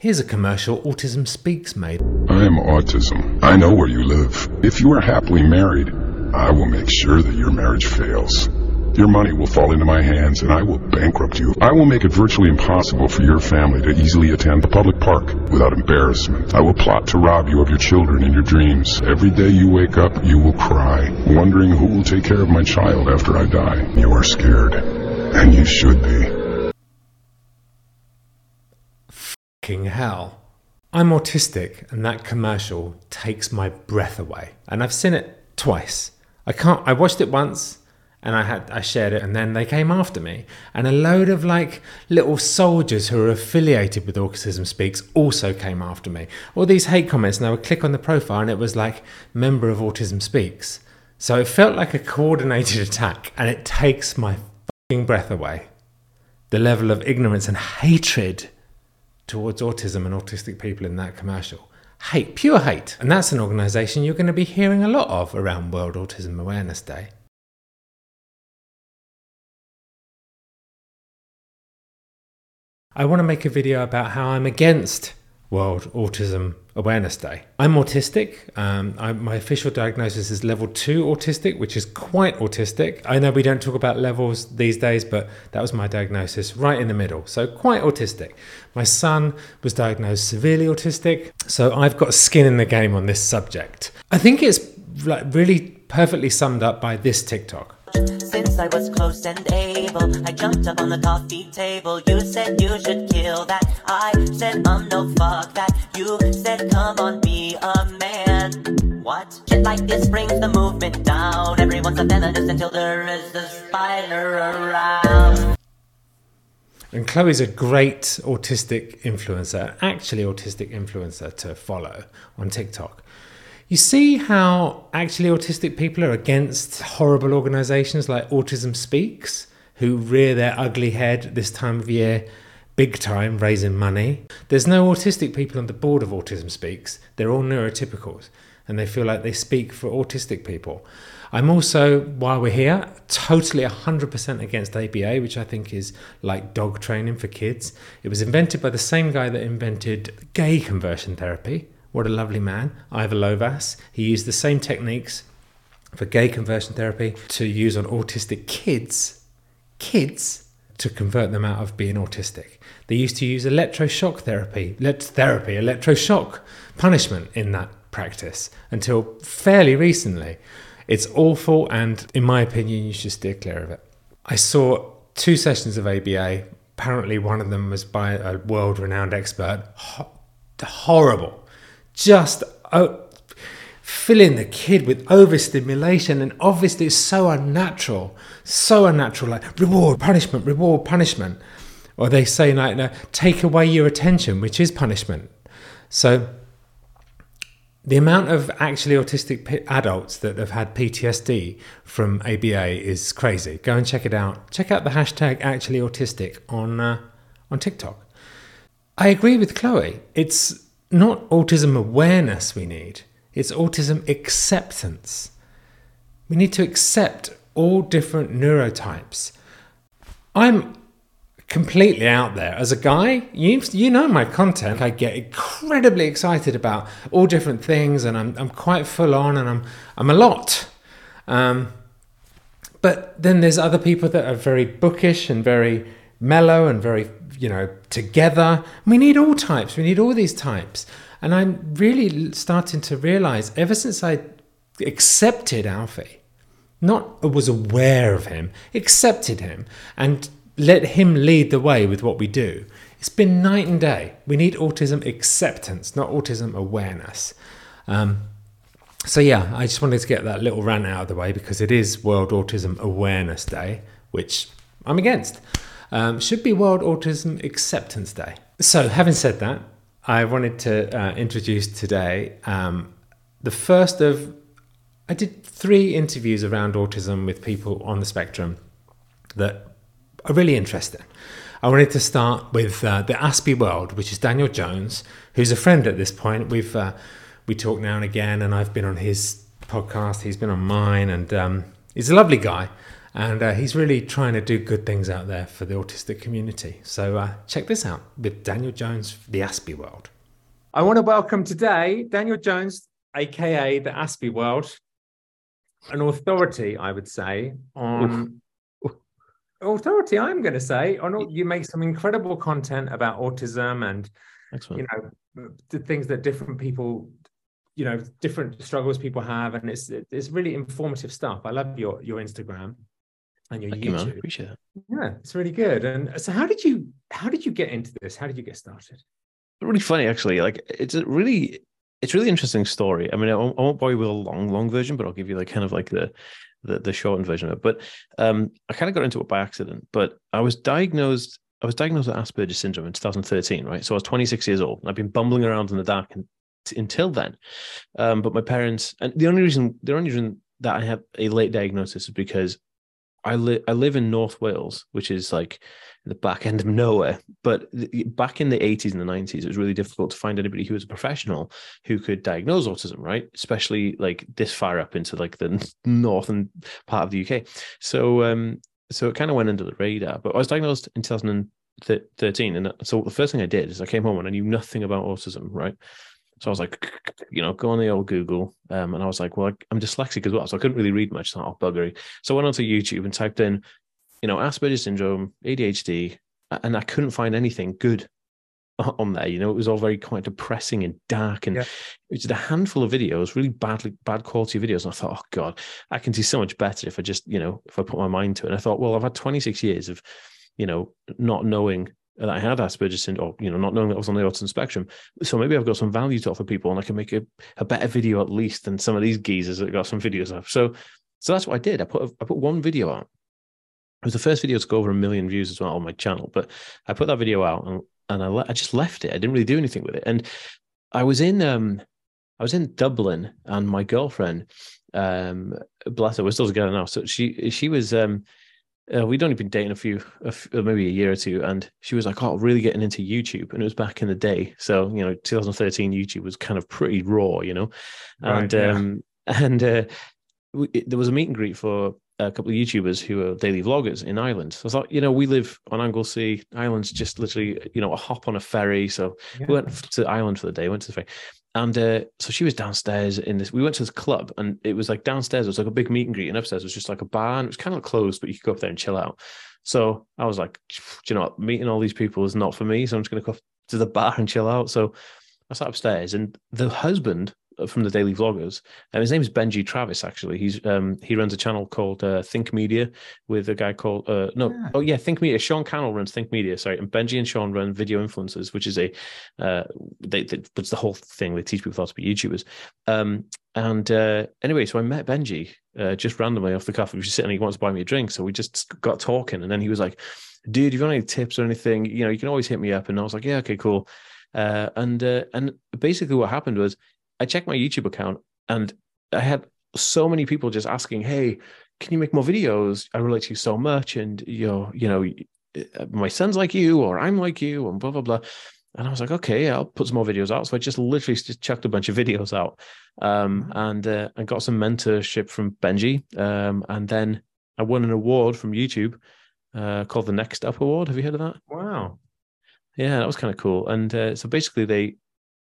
Here's a commercial Autism Speaks made. I am autism. I know where you live. If you are happily married, I will make sure that your marriage fails. Your money will fall into my hands and I will bankrupt you. I will make it virtually impossible for your family to easily attend the public park without embarrassment. I will plot to rob you of your children and your dreams. Every day you wake up, you will cry, wondering who will take care of my child after I die. You are scared. And you should be. Fucking hell. I'm autistic, and that commercial takes my breath away. And I've seen it twice. I can't. I watched it once, and I had I shared it, and then they came after me, and a load of like little soldiers who are affiliated with Autism Speaks also came after me. All these hate comments, and I would click on the profile, and it was like member of Autism Speaks. So it felt like a coordinated attack, and it takes my fucking breath away. The level of ignorance and hatred towards autism and autistic people in that commercial. Hate, pure hate. And that's an organisation you're going to be hearing a lot of around World Autism Awareness Day. I want to make a video about how I'm against World Autism Awareness Day. I'm autistic. Um, I, my official diagnosis is level two autistic, which is quite autistic. I know we don't talk about levels these days, but that was my diagnosis right in the middle. So, quite autistic. My son was diagnosed severely autistic. So, I've got skin in the game on this subject. I think it's like really perfectly summed up by this TikTok. Since I was close and able, I jumped up on the coffee table. You said you should kill that. I said, I'm no, fuck that. You said, come on, be a man. What? Shit like this brings the movement down. Everyone's a feminist until there is a spider around. And Chloe's a great autistic influencer, actually autistic influencer to follow on TikTok. You see how actually autistic people are against horrible organizations like Autism Speaks, who rear their ugly head this time of year, big time, raising money. There's no autistic people on the board of Autism Speaks. They're all neurotypicals, and they feel like they speak for autistic people. I'm also, while we're here, totally 100% against ABA, which I think is like dog training for kids. It was invented by the same guy that invented gay conversion therapy. What a lovely man, Ivar Lovaas. He used the same techniques for gay conversion therapy to use on autistic kids, kids, to convert them out of being autistic. They used to use electroshock therapy, let therapy, electroshock punishment in that practice until fairly recently. It's awful, and in my opinion, you should steer clear of it. I saw two sessions of ABA. Apparently, one of them was by a world renowned expert. Ho- horrible just oh, filling the kid with overstimulation and obviously it's so unnatural so unnatural like reward punishment reward punishment or they say like take away your attention which is punishment so the amount of actually autistic adults that have had PTSD from ABA is crazy. Go and check it out. Check out the hashtag actually autistic on uh, on TikTok. I agree with Chloe. It's not autism awareness we need, it's autism acceptance. We need to accept all different neurotypes. I'm completely out there as a guy you you know my content i get incredibly excited about all different things and i'm, I'm quite full on and i'm i'm a lot um, but then there's other people that are very bookish and very mellow and very you know, together. We need all types. We need all these types. And I'm really starting to realize ever since I accepted Alfie, not was aware of him, accepted him, and let him lead the way with what we do. It's been night and day. We need autism acceptance, not autism awareness. Um, so, yeah, I just wanted to get that little rant out of the way because it is World Autism Awareness Day, which I'm against um, should be World Autism Acceptance Day. So, having said that, I wanted to uh, introduce today um, the first of. I did three interviews around autism with people on the spectrum that are really interesting. I wanted to start with uh, the Aspie World, which is Daniel Jones, who's a friend at this point. We've uh, we talk now and again, and I've been on his podcast. He's been on mine, and um, he's a lovely guy. And uh, he's really trying to do good things out there for the autistic community. So uh, check this out with Daniel Jones, the Aspie World. I want to welcome today Daniel Jones, aka the Aspie World, an authority, I would say, on authority. I'm going to say on all, you make some incredible content about autism and Excellent. you know the things that different people you know different struggles people have and it's it's really informative stuff i love your your instagram and your Thank you, youtube Appreciate it. yeah it's really good and so how did you how did you get into this how did you get started Really funny, actually. Like it's a really, it's really interesting story. I mean, I won't, I won't bore you with a long, long version, but I'll give you like kind of like the the, the shortened version of it. But um, I kind of got into it by accident. But I was diagnosed. I was diagnosed with Asperger's syndrome in 2013, right? So I was 26 years old, and I've been bumbling around in the dark and, until then. Um, but my parents, and the only reason, the only reason that I have a late diagnosis is because I live I live in North Wales, which is like the back end of nowhere. But back in the 80s and the 90s, it was really difficult to find anybody who was a professional who could diagnose autism, right? Especially like this far up into like the northern part of the UK. So um so it kind of went under the radar. But I was diagnosed in 2013. And so the first thing I did is I came home and I knew nothing about autism, right? So I was like, you know, go on the old Google. Um, and I was like, well, I'm dyslexic as well. So I couldn't really read much. So, oh, buggery. So I went onto YouTube and typed in, you know, Asperger's syndrome, ADHD, and I couldn't find anything good on there. You know, it was all very quite depressing and dark. And Yeah. it was just a handful of videos, really badly, bad quality videos. And I thought, oh God, I can see so much better if I just, you know, if I put my mind to it. And I thought, well, I've had 26 years of, you know, not knowing that I had Asperger's syndrome, or, you know, not knowing that I was on the autism spectrum. So maybe I've got some value to offer people and I can make a, a better video at least than some of these geezers that got some videos up. So, so that's what I did. I put, a, I put one video out. It was the first video to go over a million views as well on my channel, but I put that video out and, and I, le- I just left it. I didn't really do anything with it. And I was in, um, I was in Dublin and my girlfriend, um, bless her, we're still together now. So she, she was, um, uh, we'd only been dating a few, a f- uh, maybe a year or two, and she was like, "Oh, really getting into YouTube," and it was back in the day. So you know, 2013 YouTube was kind of pretty raw, you know, Right, and yeah. um, and uh, we, it- there was a meet and greet for a couple of YouTubers who are daily vloggers in Ireland. So I thought, you know, we live on Anglesey. Ireland's just literally, you know, a hop on a ferry. So Yeah. we went to Ireland for the day, went to the ferry. And uh, so she was downstairs in this. We went to this club, and it was like downstairs. It was like a big meet and greet, and upstairs was just like a bar, and it was kind of closed, but you could go up there and chill out. So I was like, "Do you know, what? meeting all these people is not for me. So I'm just going to go to the bar and chill out. So I sat upstairs, and the husband from the Daily Vloggers, and his name is Benji Travis. Actually, he's um he runs a channel called uh, Think Media with a guy called uh no Yeah. oh yeah Think Media. Sean Cannell runs Think Media. Sorry, and Benji and Sean run Video Influencers, which is a uh they, they it's the whole thing. They teach people how to be YouTubers. Um and uh anyway, so I met Benji uh, just randomly off the cuff. He was just sitting. He wants to buy me a drink, so we just got talking, and then he was like, "Dude, if you want any tips or anything, you know, you can always hit me up." And I was like, "Yeah, okay, cool." Uh, and uh, and basically, what happened was I checked my YouTube account and I had so many people just asking, "Hey, can you make more videos? I relate to you so much, and you're, you know, my son's like you, or I'm like you, and blah blah blah." And I was like, "Okay, I'll put some more videos out." So I just literally just chucked a bunch of videos out, um, and uh, I got some mentorship from Benji, um, and then I won an award from YouTube uh, called the Next Up Award. Have you heard of that? wow Yeah, that was kind of cool. And uh, so basically, they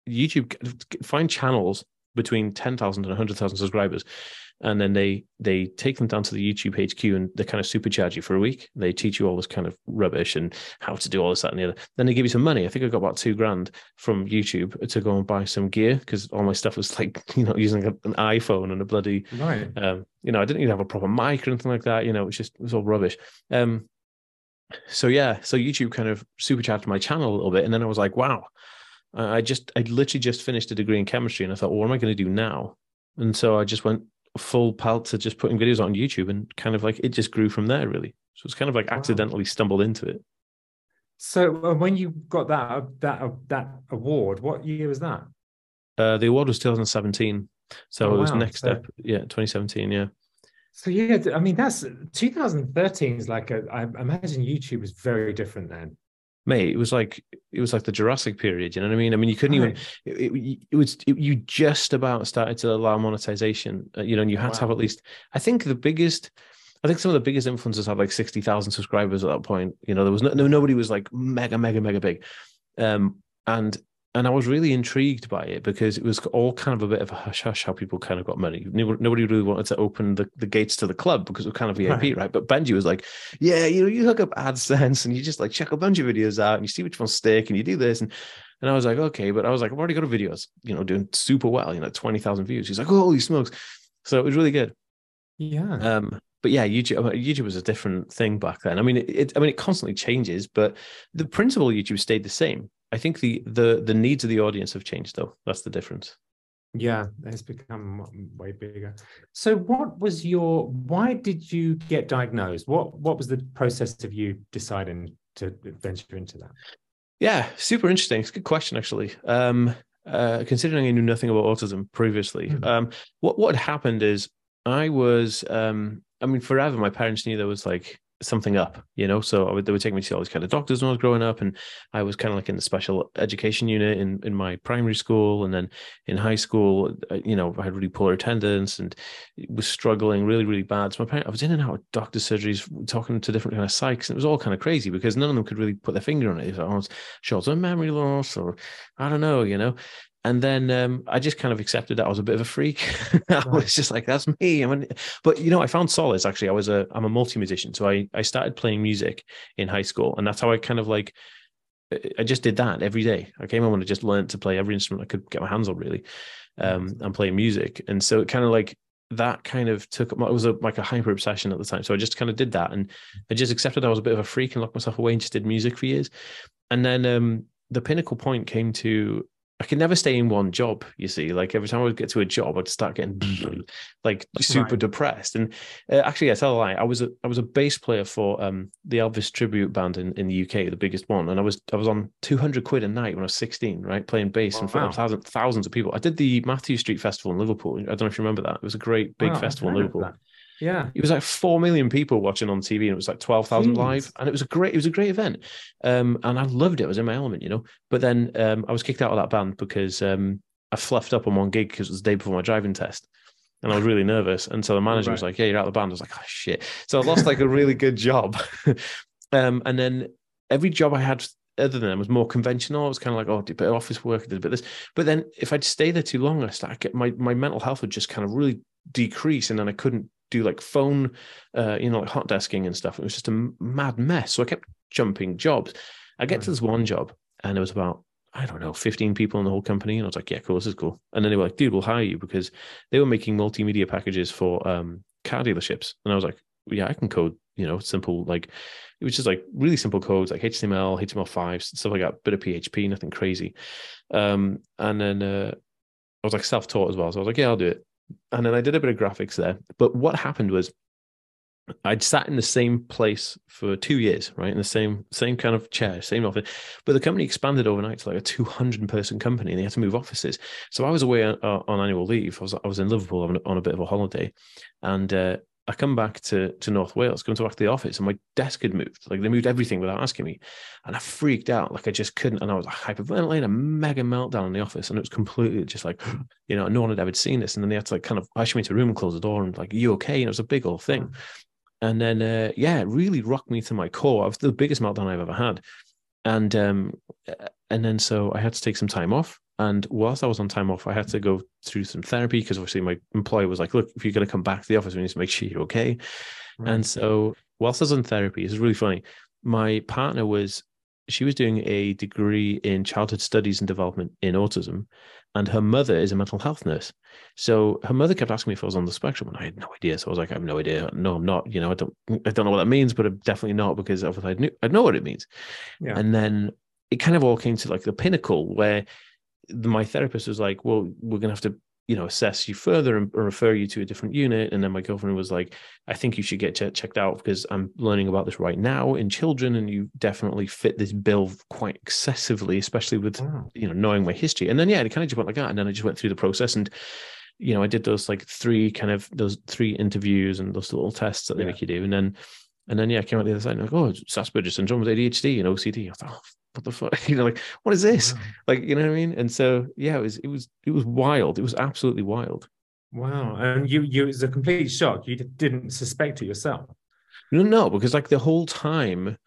YouTube find channels between 10,000 and 100,000 subscribers. And then they they take them down to the YouTube HQ and they kind of supercharge you for a week. They teach you all this kind of rubbish and how to do all this, that, and the other. Then they give you some money. I think I got about two grand from YouTube to go and buy some gear because all my stuff was like, you know, using an iPhone and a bloody right um, you know, I didn't even have a proper mic or anything like that. You know, it was just it was all rubbish. Um, so yeah, so YouTube kind of supercharged my channel a little bit, and then I was like, wow, I just I literally just finished a degree in chemistry, and I thought, well, what am I going to do now? And so I just went full pelt to just putting videos on YouTube, and kind of like it just grew from there, really. So it's kind of like Wow. accidentally stumbled into it. so uh, when you got that that uh, that award what year was that Uh, the award was 2017, so Oh, it was wow. next So- step, yeah, 2017, yeah. So yeah, I mean that's 2013 is like a. I imagine YouTube was very different then. Mate, it was like it was like the Jurassic period. You know what I mean? I mean, you couldn't even it, it, it was it, you just about started to allow monetization uh, you know and you had to have at least i think the biggest I think some of the biggest influencers had like sixty thousand subscribers at that point. You know, there was no, no nobody was like mega, mega, mega big, um, and and I was really intrigued by it because it was all kind of a bit of a hush hush how people kind of got money. Nobody really wanted to open the, the gates to the club because it was kind of VIP, right. right? But Benji was like, yeah, you know, you hook up AdSense and you just like check a bunch of videos out and you see which ones stick and you do this. And and I was like, okay, but I was like, I've already got a videos, you know, doing super well, you know, 20,000 views. He's like, oh, holy smokes. So it was really good. Yeah. Um, but yeah, YouTube YouTube was a different thing back then. I mean, it, it, I mean, it constantly changes, but the principle of YouTube stayed the same. I think the the the needs of the audience have changed, though. That's the difference. Yeah, it's become way bigger. So, what was your? Why did you get diagnosed? What What was the process of you deciding to venture into that? Yeah, super interesting. It's a good question, actually. Um, uh, considering I knew nothing about autism previously, mm-hmm. um, what what had happened is I was um, I mean, forever, my parents knew there was like something up, you know. So would, they would take me to all these kind of doctors when I was growing up, and I was kind of like in the special education unit in in my primary school, and then in high school, uh, you know, I had really poor attendance and was struggling really, really bad. So my parents, I was in and out of doctor surgeries, talking to different kind of psychs, and it was all kind of crazy because none of them could really put their finger on it. It was short-term memory loss, or I don't know, you know and then um, I just kind of accepted that I was a bit of a freak. I was just like, "That's me." I mean, but you know, I found solace. Actually, I was a I'm a multi musician, so I I started playing music in high school, and that's how I kind of like I just did that every day. I came home and I just learned to play every instrument I could get my hands on, really, um, and play music. And so it kind of like that kind of took it was a, like a hyper obsession at the time. So I just kind of did that, and I just accepted I was a bit of a freak and locked myself away and just did music for years. And then um, the pinnacle point came to I could never stay in one job. You see, like every time I would get to a job, I'd start getting like super right. depressed. And uh, actually, I tell a lie. I was a I was a bass player for um, the Elvis tribute band in, in the UK, the biggest one, and I was I was on two hundred quid a night when I was sixteen, right, playing bass in front of thousands thousands of people. I did the Mathew Street Festival in Liverpool. I don't know if you remember that. It was a great big wow, festival in Liverpool. Yeah, it was like four million people watching on TV, and it was like twelve thousand live, and it was a great, it was a great event, um, and I loved it. I was in my element, you know. But then um, I was kicked out of that band because um, I fluffed up on one gig because it was the day before my driving test, and I was really nervous. And so the manager right. was like, "Yeah, you're out of the band." I was like, "Oh shit!" So I lost like a really good job, um, and then every job I had other than that was more conventional. I was kind of like, oh, did a bit of office work, did a bit of this. But then if I'd stay there too long, I started get my my mental health would just kind of really decrease, and then I couldn't do like phone, uh, you know, like hot desking and stuff. It was just a mad mess. So I kept jumping jobs. I get right. to this one job, and it was about I don't know, 15 people in the whole company. And I was like, yeah, cool, this is cool. And then they were like, dude, we'll hire you because they were making multimedia packages for um, car dealerships. And I was like, yeah, I can code, you know, simple, like, it was just like really simple codes like HTML, HTML5, stuff like that, bit of PHP, nothing crazy. Um, and then uh, I was like self taught as well. So I was like, yeah, I'll do it and then I did a bit of graphics there. But what happened was I'd sat in the same place for two years, right? In the same same kind of chair, same office. But the company expanded overnight to like a 200 person company and they had to move offices. So I was away on, uh, on annual leave. I was I was in Liverpool on, on a bit of a holiday. And uh, I come back to to North Wales, come to back to the office, and my desk had moved. Like they moved everything without asking me, and I freaked out. Like I just couldn't, and I was like hyperventilating, a mega meltdown in the office, and it was completely just like, you know, no one had ever seen this. And then they had to like kind of usher me into a room and close the door, and like, you okay? And it was a big old thing. And then, uh, yeah, it really rocked me to my core. It was the biggest meltdown I've ever had. And um, and then so I had to take some time off and whilst I was on time off, I had to go through some therapy because obviously my employer was like, look, if you're going to come back to the office, we need to make sure you're okay. Right. And so whilst I was on therapy, it's really funny. My partner was, she was doing a degree in childhood studies and development in autism. And her mother is a mental health nurse. So her mother kept asking me if I was on the spectrum, and I had no idea. So I was like, I have no idea. No, I'm not. You know, I don't, I don't know what that means, but I'm definitely not because I knew, I know what it means. Yeah. And then it kind of all came to like the pinnacle where my therapist was like, well, we're going to have to, you know, assess you further and refer you to a different unit. And then my girlfriend was like, I think you should get ch- checked out because I'm learning about this right now in children, and you definitely fit this bill quite excessively, especially with, wow. you know, knowing my history. And then, yeah, it kind of just went like that. And then I just went through the process and, you know, I did those like three kind of those three interviews and those little tests that they yeah. make you do. And then, and then, yeah, I came out the other side and like, oh, it's Asperger's syndrome with ADHD and OCD. I thought, oh, what the fuck? You know, like, what is this? Wow. Like, you know what I mean? And so, yeah, it was, it was, it was wild. It was absolutely wild. Wow. And you, you, it was a complete shock. You didn't suspect it yourself. No, no, because like the whole time,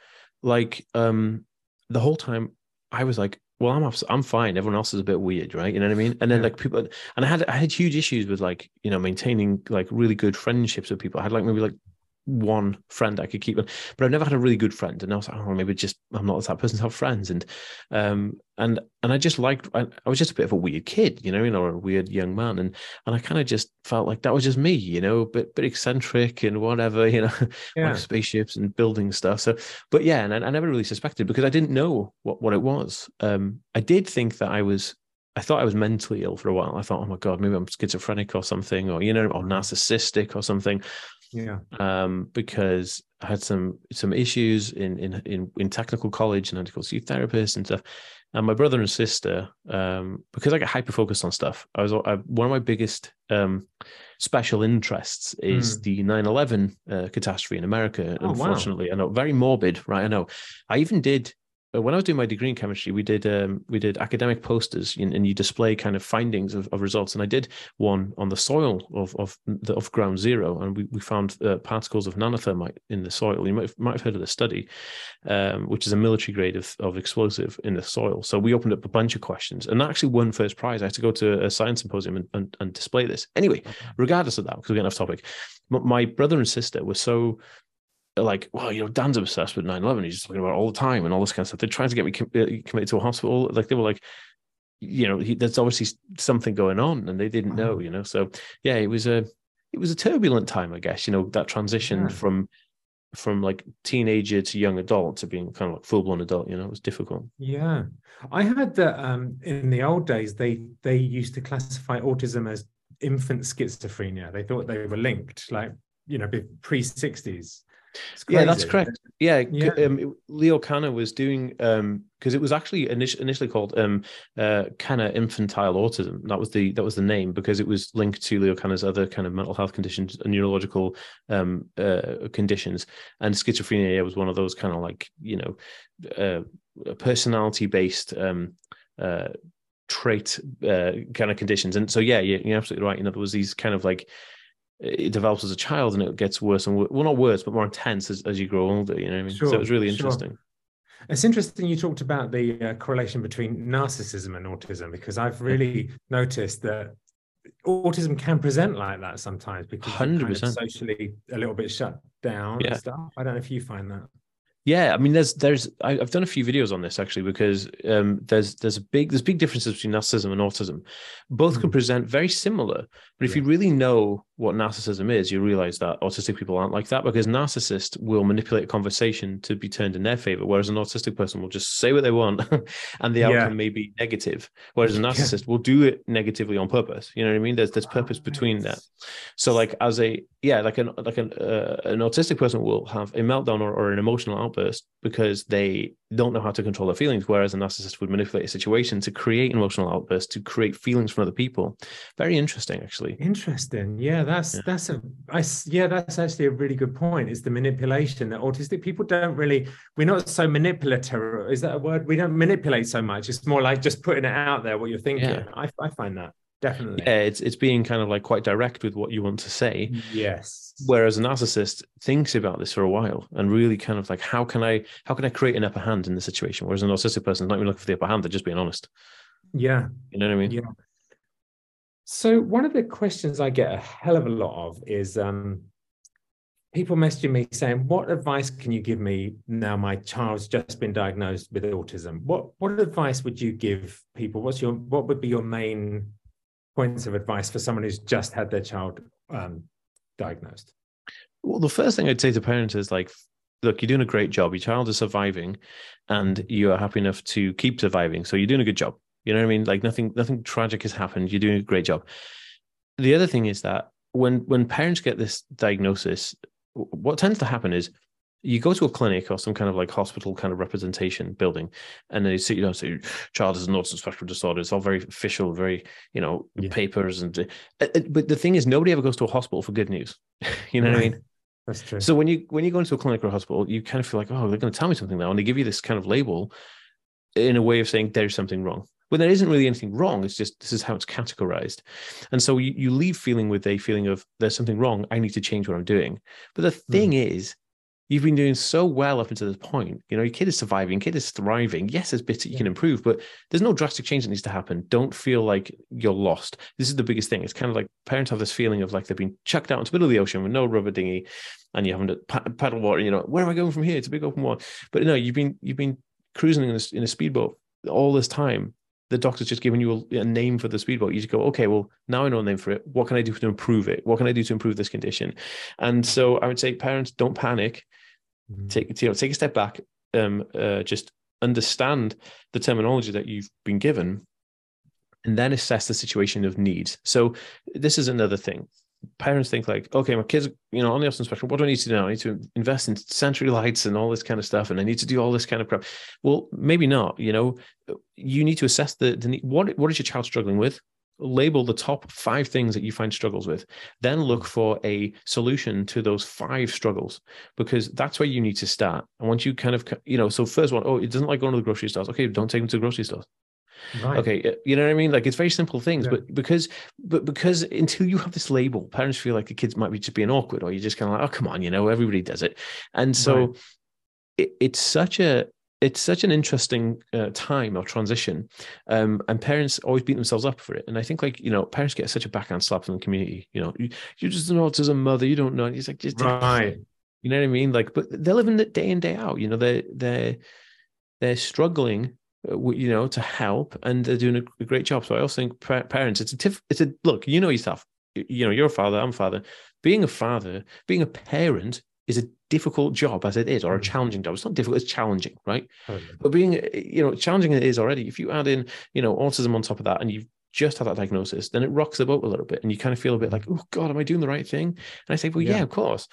like um, the whole time, I was like, well, I'm I'm fine. Everyone else is a bit weird, right? You know what I mean? And then Yeah. like people, and I had I had huge issues with like you know maintaining like really good friendships with people. I had like maybe like one friend I could keep, but I've never had a really good friend. And I was like, oh, maybe just I'm not that person to have friends. And um and and I just liked I, I was just a bit of a weird kid, you know, you know, or a weird young man, and and I kind of just felt like that was just me, you know, a bit bit eccentric and whatever, you know, Yeah. like spaceships and building stuff. So, but yeah, and I, I never really suspected because I didn't know what what it was. Um, I did think that I was. I thought I was mentally ill for a while. I thought, oh my god, maybe I'm schizophrenic or something, or you know, or narcissistic or something Yeah. um, because I had some some issues in in in, in technical college and I had to go see a therapist and stuff. And my brother and sister, um, because I get hyper focused on stuff, I was I, one of my biggest um, special interests is Mm. the 9-11 uh, catastrophe in America. Oh, wow. unfortunately, I know very morbid, right? I know. I even did when I was doing my degree in chemistry, we did um, we did academic posters and, and you display kind of findings of, of results. And I did one on the soil of of the, of ground zero, and we, we found uh, particles of nanothermite in the soil. You might have, might have heard of the study, um, which is a military grade of, of explosive in the soil. So we opened up a bunch of questions, and that actually won first prize. I had to go to a science symposium and, and, and display this. Anyway, regardless of that, because we're getting off topic, my brother and sister were so like, well, you know, Dan's obsessed with 9 11. He's just talking about it all the time and all this kind of stuff. They're trying to get me com- uh, committed to a hospital. Like, they were like, you know, he, there's obviously something going on and they didn't know, you know. So, yeah, it was a, it was a turbulent time, I guess, you know, that transition Yeah. from, from like teenager to young adult to being kind of like full blown adult, you know, it was difficult. Yeah, I heard that um, in the old days they they used to classify autism as infant schizophrenia. They thought they were linked, like you know, pre sixties. Yeah, that's correct. Yeah, Yeah. Um, Leo Kanner was doing um because it was actually init- initially called um uh Kanner infantile autism. That was the that was the name because it was linked to Leo Kanner's other kind of mental health conditions, and neurological um uh conditions, and schizophrenia was one of those kind of like you know uh personality based um uh trait uh kind of conditions. And so yeah, you- you're absolutely right. You know, there was these kind of like it develops as a child and it gets worse and worse. Well, not worse, but more intense as, as you grow older. You know what I mean? so it was really sure. interesting. It's interesting you talked about the uh, correlation between narcissism and autism because I've really noticed that autism can present like that sometimes because you're kind of socially a little bit shut down Yeah. and stuff. I don't know if you find that. Yeah, I mean, there's there's I've done a few videos on this actually because um, there's there's a big there's big differences between narcissism and autism. Both can Mm. present very similar, but if you really know what narcissism is, you realize that autistic people aren't like that because narcissists will manipulate a conversation to be turned in their favor, whereas an autistic person will just say what they want, and the Yeah. outcome may be negative. Whereas a Yeah. narcissist will do it negatively on purpose. You know what I mean? There's there's purpose between that. So like as a yeah, like an like an uh, an autistic person will have a meltdown or, or an emotional outburst because they don't know how to control their feelings, whereas a narcissist would manipulate a situation to create an emotional outburst to create feelings from other people. Very interesting, actually. Interesting. Yeah, that's Yeah. that's a I yeah, that's actually a really good point. Is the manipulation that autistic people don't really we're not so manipulative. Is that a word? We don't manipulate so much. It's more like just putting it out there what you're thinking. Yeah. I I find that definitely. Yeah, it's it's being kind of like quite direct with what you want to say. Yes. Whereas a narcissist thinks about this for a while and really kind of like how can I how can I create an upper hand in the situation? Whereas an autistic person is not even looking for the upper hand, they're just being honest. Yeah. You know what I mean? Yeah. So one of the questions I get a hell of a lot of is um people messaging me saying, What advice can you give me now my child's just been diagnosed with autism? What what advice would you give people? What's your what would be your main points of advice for someone who's just had their child um diagnosed? Well, the first thing I'd say to parents is like, look, you're doing a great job. Your child is surviving, and you are happy enough to keep surviving. So you're doing a good job. You know what I mean? Like nothing, nothing tragic has happened. You're doing a great job. The other thing is that when when parents get this diagnosis, what tends to happen is you go to a clinic or some kind of like hospital kind of representation building, and they sit you know, say, "Child has an autism spectrum disorder." It's all very official, very you know Yeah. papers and. uh, uh, But the thing is, nobody ever goes to a hospital for good news. you know what I mean? That's true. So when you when you go into a clinic or a hospital, you kind of feel like, oh, they're going to tell me something now, and they give you this kind of label in a way of saying there's something wrong. When there isn't really anything wrong. It's just this is how it's categorized. And so you, you leave feeling with a feeling of there's something wrong. I need to change what I'm doing. But the hmm. thing is, you've been doing so well up until this point. You know, your kid is surviving, kid is thriving. Yes, there's bits that you can improve, but there's no drastic change that needs to happen. Don't feel like you're lost. This is the biggest thing. It's kind of like parents have this feeling of like they've been chucked out into the middle of the ocean with no rubber dinghy, and you haven't to paddle water. You know, where am I going from here? It's a big open water. But no, you've been you've been cruising in a, in a speedboat all this time. The doctor's just given you a, a name for the speedboat. You just go, okay, well, now I know a name for it. What can I do to improve it? What can I do to improve this condition? And so I would say, parents, don't panic Mhm. take you know take a step back um uh, just understand the terminology that you've been given and then assess the situation of needs so this is another thing parents think like okay my kids you know on the autism spectrum what do i need to do now? I need to invest in sensory lights and all this kind of stuff and i need to do all this kind of crap. Well maybe not you know? You need to assess the, the what what is your child struggling with? Label the top five things that you find struggles with. Then look for a solution to those five struggles because that's where you need to start. And once you kind of you know so first one oh it doesn't like going to the grocery stores. Okay don't take them to the grocery stores Right. okay you know what i mean like it's very simple things Yeah. but because but because until you have this label parents feel like the kids might be just being awkward or you're just kind of like oh come on you know everybody does it and so Right. it, it's such a it's such an interesting uh, time or transition um, and parents always beat themselves up for it and i think like you know parents get such a backhand slap from the community you know you, you're just an autism mother you don't know and it's like just Right. you know what i mean like but they're living it day in day out you know they're they're they're struggling you know to help and they're doing a, great job. So i also think parents it's a tiff it's a look you know yourself. You know you're a father i'm a father. Being a father being a parent is a difficult job as it is or a Mhm. challenging job. It's not difficult it's challenging right? But being uh, you know challenging it is already. If you add in you know autism on top of that and you've just had that diagnosis then it rocks the boat a little bit and you kind of feel a bit like oh god am i doing the right thing? And i say well yeah, Yeah. of course.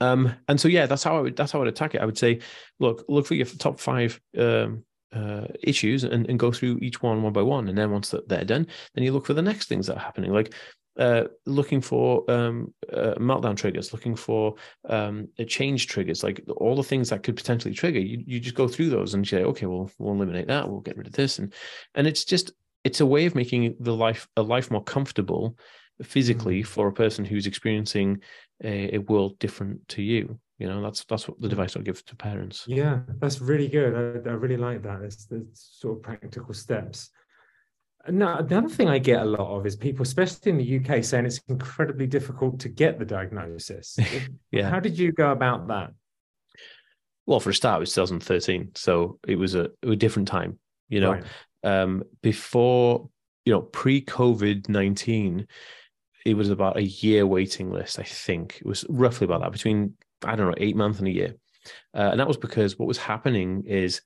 Um and so yeah that's how i would that's how i would attack it. I would say look look for your top five um uh, issues and, and go through each one one by one and then once that they're done then you look for the next things that are happening like uh, looking for um, uh, meltdown triggers, looking for um, change triggers, like all the things that could potentially trigger. You you just go through those and say, okay, well, we'll eliminate that. We'll get rid of this, and and it's just it's a way of making the life a life more comfortable physically Mm. for a person who's experiencing a, a world different to you. You know, that's that's what the device I'll give to parents. Yeah, that's really good. I, I really like that. It's the sort of practical steps. Now, another thing I get a lot of is people, especially in the UK, saying it's incredibly difficult to get the diagnosis. Yeah. How did you go about that? Well, for a start, it was 2013, so it was a, a different time. You know, Right. um, before you know pre-COVID nineteen, it was about a year waiting list. I think it was roughly about that between I don't know eight months and a year, uh, and that was because what was happening is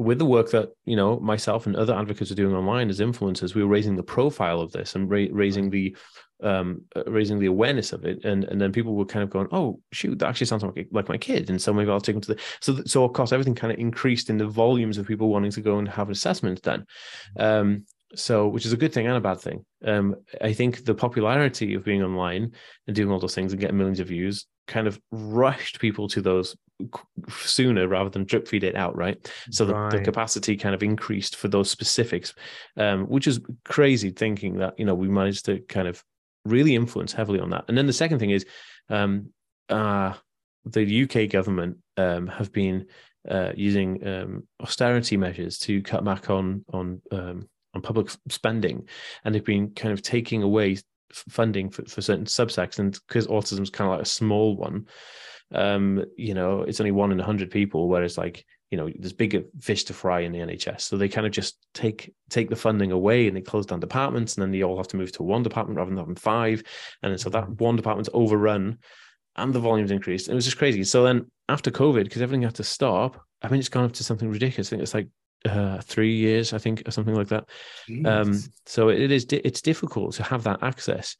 with the work that you know myself and other advocates are doing online as influencers, we were raising the profile of this and ra- raising the um uh, raising the awareness of it. And and then people were kind of going oh shoot that actually sounds like, like my kid. And so maybe i'll take them to the so so of course everything kind of increased in the volumes of people wanting to go and have assessments done um so which is a good thing and a bad thing. Um i think the popularity of being online and doing all those things and getting millions of views kind of rushed people to those sooner rather than drip feed it out right? So the, the capacity kind of increased for those specifics um which is crazy thinking that you know we managed to kind of really influence heavily on that. And then the second thing is um uh the uk government um have been uh using um austerity measures to cut back on on um on public spending. And they've been kind of taking away funding for, for certain subsects and because autism is kind of like a small one um you know it's only one in a hundred people whereas like you know there's bigger fish to fry in the nhs so they kind of just take take the funding away and they close down departments and then they all have to move to one department rather than having five. And then so that one department's overrun and the volumes increased. It was just crazy. So then after covid because everything had to stop i mean it's gone up to something ridiculous. I think it's like uh three years i think or something like that. Um so it is di- it's difficult to have that access.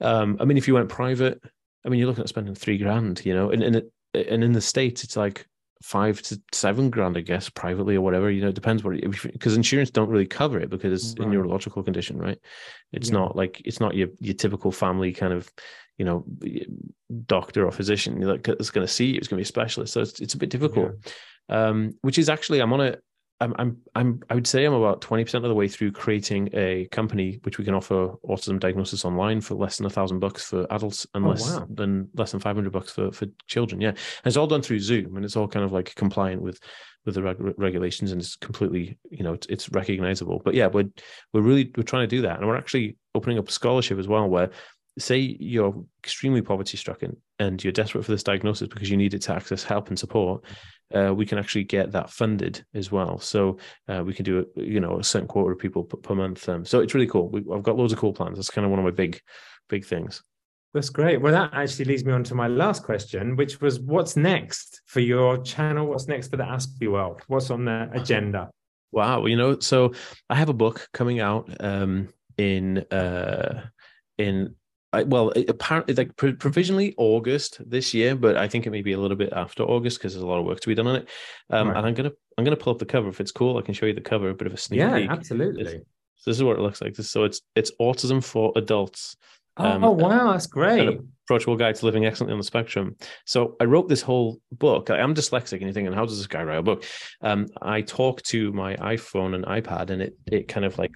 Um i mean if you went private i mean you're looking at spending three grand you know and and, it, and in the states it's like five to seven grand i guess privately or whatever you know it depends what because insurance don't really cover it because it's a Right. neurological condition right? It's Yeah. not like it's not your your typical family kind of you know doctor or physician like it's going to see you it's going to be a specialist. So it's, it's a bit difficult. Um which is actually i'm on a I'm, I'm, I'm, I would say I'm about 20% of the way through creating a company which we can offer autism diagnosis online for less than a thousand bucks for adults and Oh, less wow. than less than 500 bucks for, for children. Yeah. And it's all done through Zoom and it's all kind of like compliant with, with the reg- regulations and it's completely, you know, it's, it's recognizable. But yeah, we're, we're really, we're trying to do that. And we're actually opening up a scholarship as well where say you're extremely poverty stricken and you're desperate for this diagnosis because you need it to access help and support uh, we can actually get that funded as well. So uh, we can do a, you know a certain quarter of people per, per month. Um, so it's really cool. We, I've got loads of cool plans. That's kind of one of my big, big things. That's great. Well, that actually leads me on to my last question, which was what's next for your channel? What's next for the Ask Aspie world? What's on the agenda? Wow, you know, so I have a book coming out um, in uh, in I, well, it, apparently, like pro- provisionally August this year, but I think it may be a little bit after August because there's a lot of work to be done on it. Um, Right. And I'm gonna I'm gonna pull up the cover if it's cool. I can show you the cover, a bit of a sneak Yeah, peek. absolutely. So this is what it looks like. So it's it's autism for adults. Oh, Um, oh, wow, that's great. approachable guide to living excellently on the spectrum. So I wrote this whole book. I- I'm dyslexic, and you're thinking, how does this guy write a book? Um, I talk to my iPhone and iPad, and it it kind of like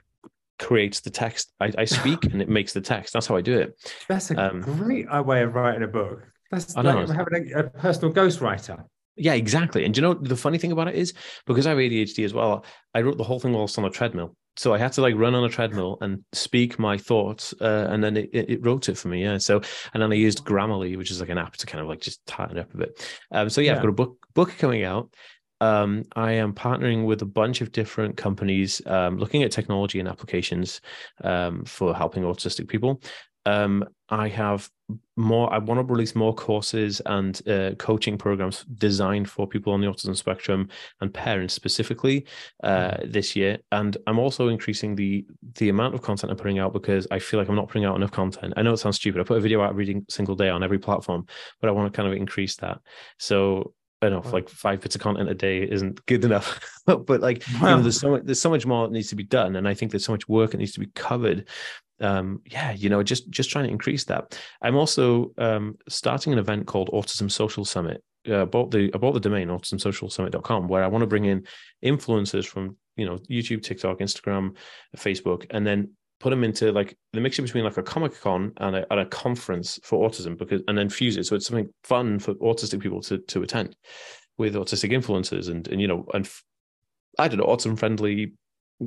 creates the text. I, I speak, and it makes the text. That's how I do it. That's a um, great way of writing a book. That's I know. having a, a personal ghostwriter. Yeah, exactly. And do you know the funny thing about it is because I have ADHD as well. I wrote the whole thing whilst on a treadmill. So I had to like run on a treadmill and speak my thoughts, uh, and then it, it, it wrote it for me. Yeah. So and then I used Grammarly, which is like an app to kind of like just tighten up a bit. Um, so yeah, I've got a book book coming out. Um, I am partnering with a bunch of different companies, um, looking at technology and applications um, for helping autistic people. Um, I have more. I want to release more courses and uh, coaching programs designed for people on the autism spectrum and parents specifically uh, this year. And I'm also increasing the the amount of content I'm putting out because I feel like I'm not putting out enough content. I know it sounds stupid. I put a video out every single day on every platform, but I want to kind of increase that. So I don't know if like five bits of content a day isn't good enough, but like you know, there's so much there's so much more that needs to be done, and I think there's so much work that needs to be covered. Um, yeah, you know, just just trying to increase that. I'm also um, starting an event called Autism Social Summit. Uh, bought the I bought the domain autismsocialsummit.com where I want to bring in influencers from you know YouTube, TikTok, Instagram, Facebook, and then put them into like the mixture between like a comic con and a, and a conference for autism because and then fuse it so it's something fun for autistic people to to attend with autistic influencers and and you know and I don't know autism friendly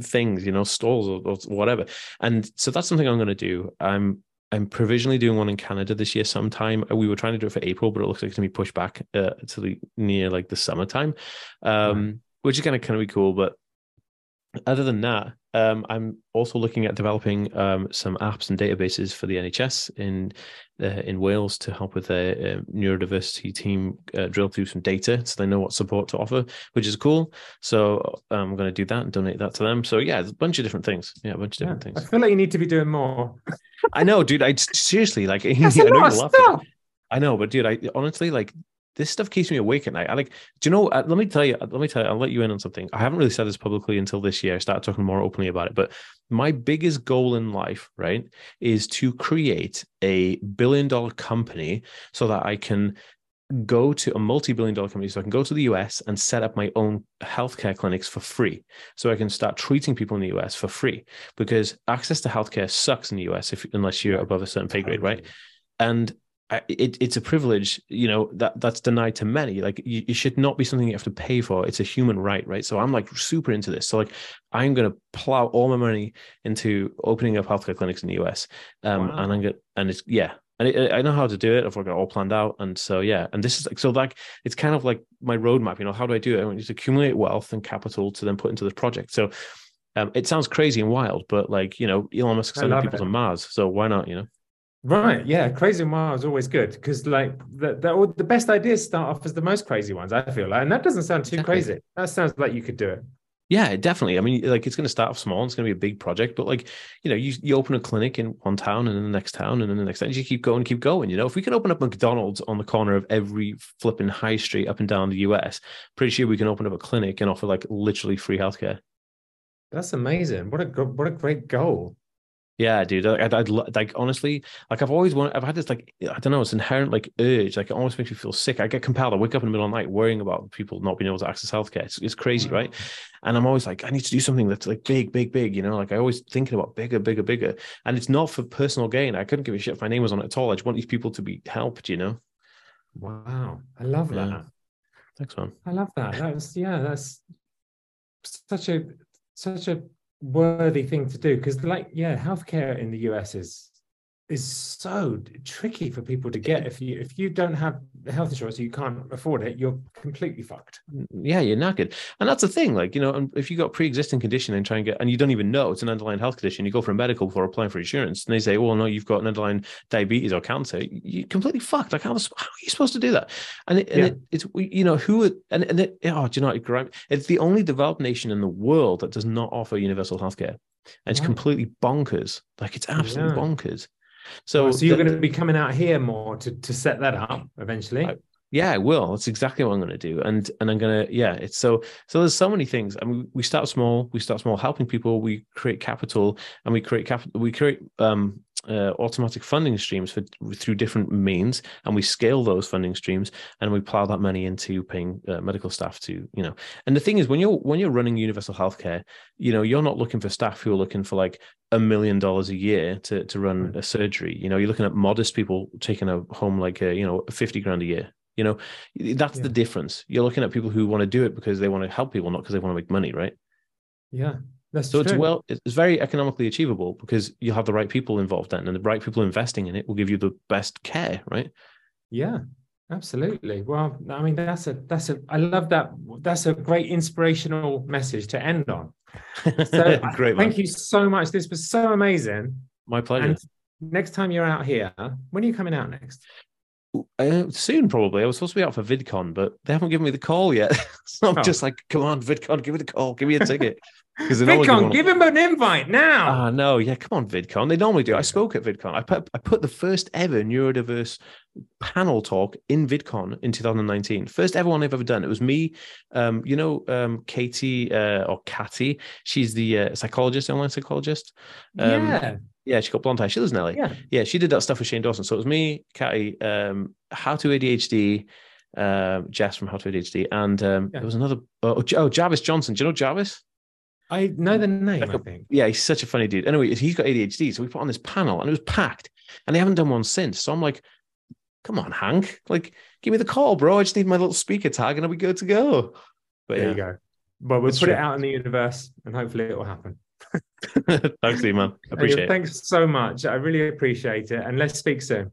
things you know stalls or, or whatever and so that's something I'm going to do I'm I'm provisionally doing one in Canada this year sometime. We were trying to do it for April, but it looks like it's going to be pushed back uh, to the near like the summertime, um, which is going to kind of be cool. But other than that, um, I'm also looking at developing um, some apps and databases for the NHS in uh, in Wales to help with their uh, neurodiversity team uh, drill through some data so they know what support to offer, which is cool. So I'm going to do that and donate that to them. So yeah, a bunch of different things. Yeah, a bunch of Yeah. things. I feel like you need to be doing more. I know, dude. I seriously like. That's I a know lot of stuff. I know, but dude, I honestly like this stuff keeps me awake at night. I like, do you know? Uh, let me tell you. Let me tell you. I'll let you in on something. I haven't really said this publicly until this year. I started talking more openly about it. But my biggest goal in life, right, is to create a billion dollar company so that I can go to a multi-billion dollar company so I can go to the US and set up my own healthcare clinics for free so I can start treating people in the US for free because access to healthcare sucks in the US if unless you're above a certain pay grade right and it, it's a privilege you know that that's denied to many like you, it should not be something you have to pay for it's a human right right so i'm like super into this so like i'm going to plow all my money into opening up healthcare clinics in the us um Wow. and i'm going and it's yeah and it, I know how to do it. I've got it all planned out, and so yeah. And this is like so like it's kind of like my roadmap. You know, how do I do it? I want you to accumulate wealth and capital to then put into this project. So um, it sounds crazy and wild, but like you know, Elon Musk sending people it. to Mars, so why not? You know. Right. Yeah. Crazy Mile is always good because, like, the, the, all- the best ideas start off as the most crazy ones, I feel like. And that doesn't sound too Exactly. crazy. That sounds like you could do it. Yeah, definitely. I mean, like it's going to start off small. It's going to be a big project, but like you know, you you open a clinic in one town and then the next town and then the next town. You keep going, keep going. You know, if we can open up McDonald's on the corner of every flipping high street up and down the US, pretty sure we can open up a clinic and offer like literally free healthcare. That's amazing. What a what a great goal. Yeah, dude. I'd, I'd like honestly, like I've always wanted. I've had this like I don't know. It's inherent like urge. Like it almost makes me feel sick. I get compelled. I wake up in the middle of the night worrying about people not being able to access healthcare. It's, it's crazy, right? Mm. And I'm always like, I need to do something that's like big, big, big. You know, like I always thinking about bigger, bigger, bigger. And it's not for personal gain. I couldn't give a shit if my name was on it at all. I just want these people to be helped. You know. Wow, I love Yeah. that. Thanks, man. I love that. That's yeah, that's such a such a worthy thing to do because like yeah, healthcare in the US is is so tricky for people to get if you if you don't have the health insurance you can't afford it you're completely fucked mm, Yeah, you're knackered. And that's the thing. Like, you know, um, if you got pre-existing condition and try and get and you don't even know it's an underlying health condition, you go for a medical before applying for insurance, and they say, Oh no, you've got an underlying diabetes or cancer, you're completely fucked. Like, how, how are you supposed to do that? And, it, and Yeah. it, it's you know, who and, and it, oh, do you know it it's the only developed nation in the world that does not offer universal healthcare. And it's Right. completely bonkers. Like it's absolutely Yeah. bonkers. So, So, so you're the- going to be coming out here more to to set that up eventually I- Yeah, I will. That's exactly what I'm going to do, and and I'm gonna yeah. It's so so. There's so many things. I mean, we start small. We start small, helping people. We create capital, and we create capital. We create um, uh, automatic funding streams for through different means, and we scale those funding streams, and we plow that money into paying uh, medical staff to you know. And the thing is, when you're when you're running universal healthcare, you know, you're not looking for staff who are looking for like a million dollars a year to to run hmm. a surgery. You know, you're looking at modest people taking a home like a you know fifty grand a year. You know, that's the difference. You're looking at people who want to do it because they want to help people, not because they want to make money, right? yeah that's So it's well, it's very economically achievable because you have the right people involved then, and the right people investing in it will give you the best care, right? Yeah, absolutely. Well, I mean, that's a that's a I love that. That's a great inspirational message to end on. So Great. Thank you so much. This was so amazing. My pleasure. And next time you're out here, when are you coming out next? Uh, soon, probably. I was supposed to be out for VidCon, but they haven't given me the call yet. so I'm Oh. just like, come on, VidCon, give me the call, give me a ticket. Because they normally do VidCon, one- give him an invite now. Ah, no, yeah, come on, VidCon. They normally do. I spoke at VidCon. I put I put the first ever neurodiverse panel talk in VidCon in 2019. First ever one I've ever done. It was me, um, you know, um, Katie uh, or Kati. She's the uh, psychologist, online psychologist. Um, yeah, yeah, she got blonde hair. She lives in LA. yeah. Yeah, she did that stuff with Shane Dawson. So it was me, Kati, um, How to ADHD, um, Jess from How to ADHD, and um, Yeah. there was another. Oh, oh, Jarvis Johnson. Do you know Jarvis? I know the name. Like I a- think. Yeah, he's such a funny dude. Anyway, he's got ADHD, so we put on this panel, and it was packed, and they haven't done one since. So I'm like, "Come on, Hank! Like, give me the call, bro. I just need my little speaker tag, and I'll be good to go." But there yeah, you go. But we'll That's put true. it out in the universe, and hopefully it will happen. thanks, man. I appreciate it. Thanks so much. I really appreciate it, and let's speak soon.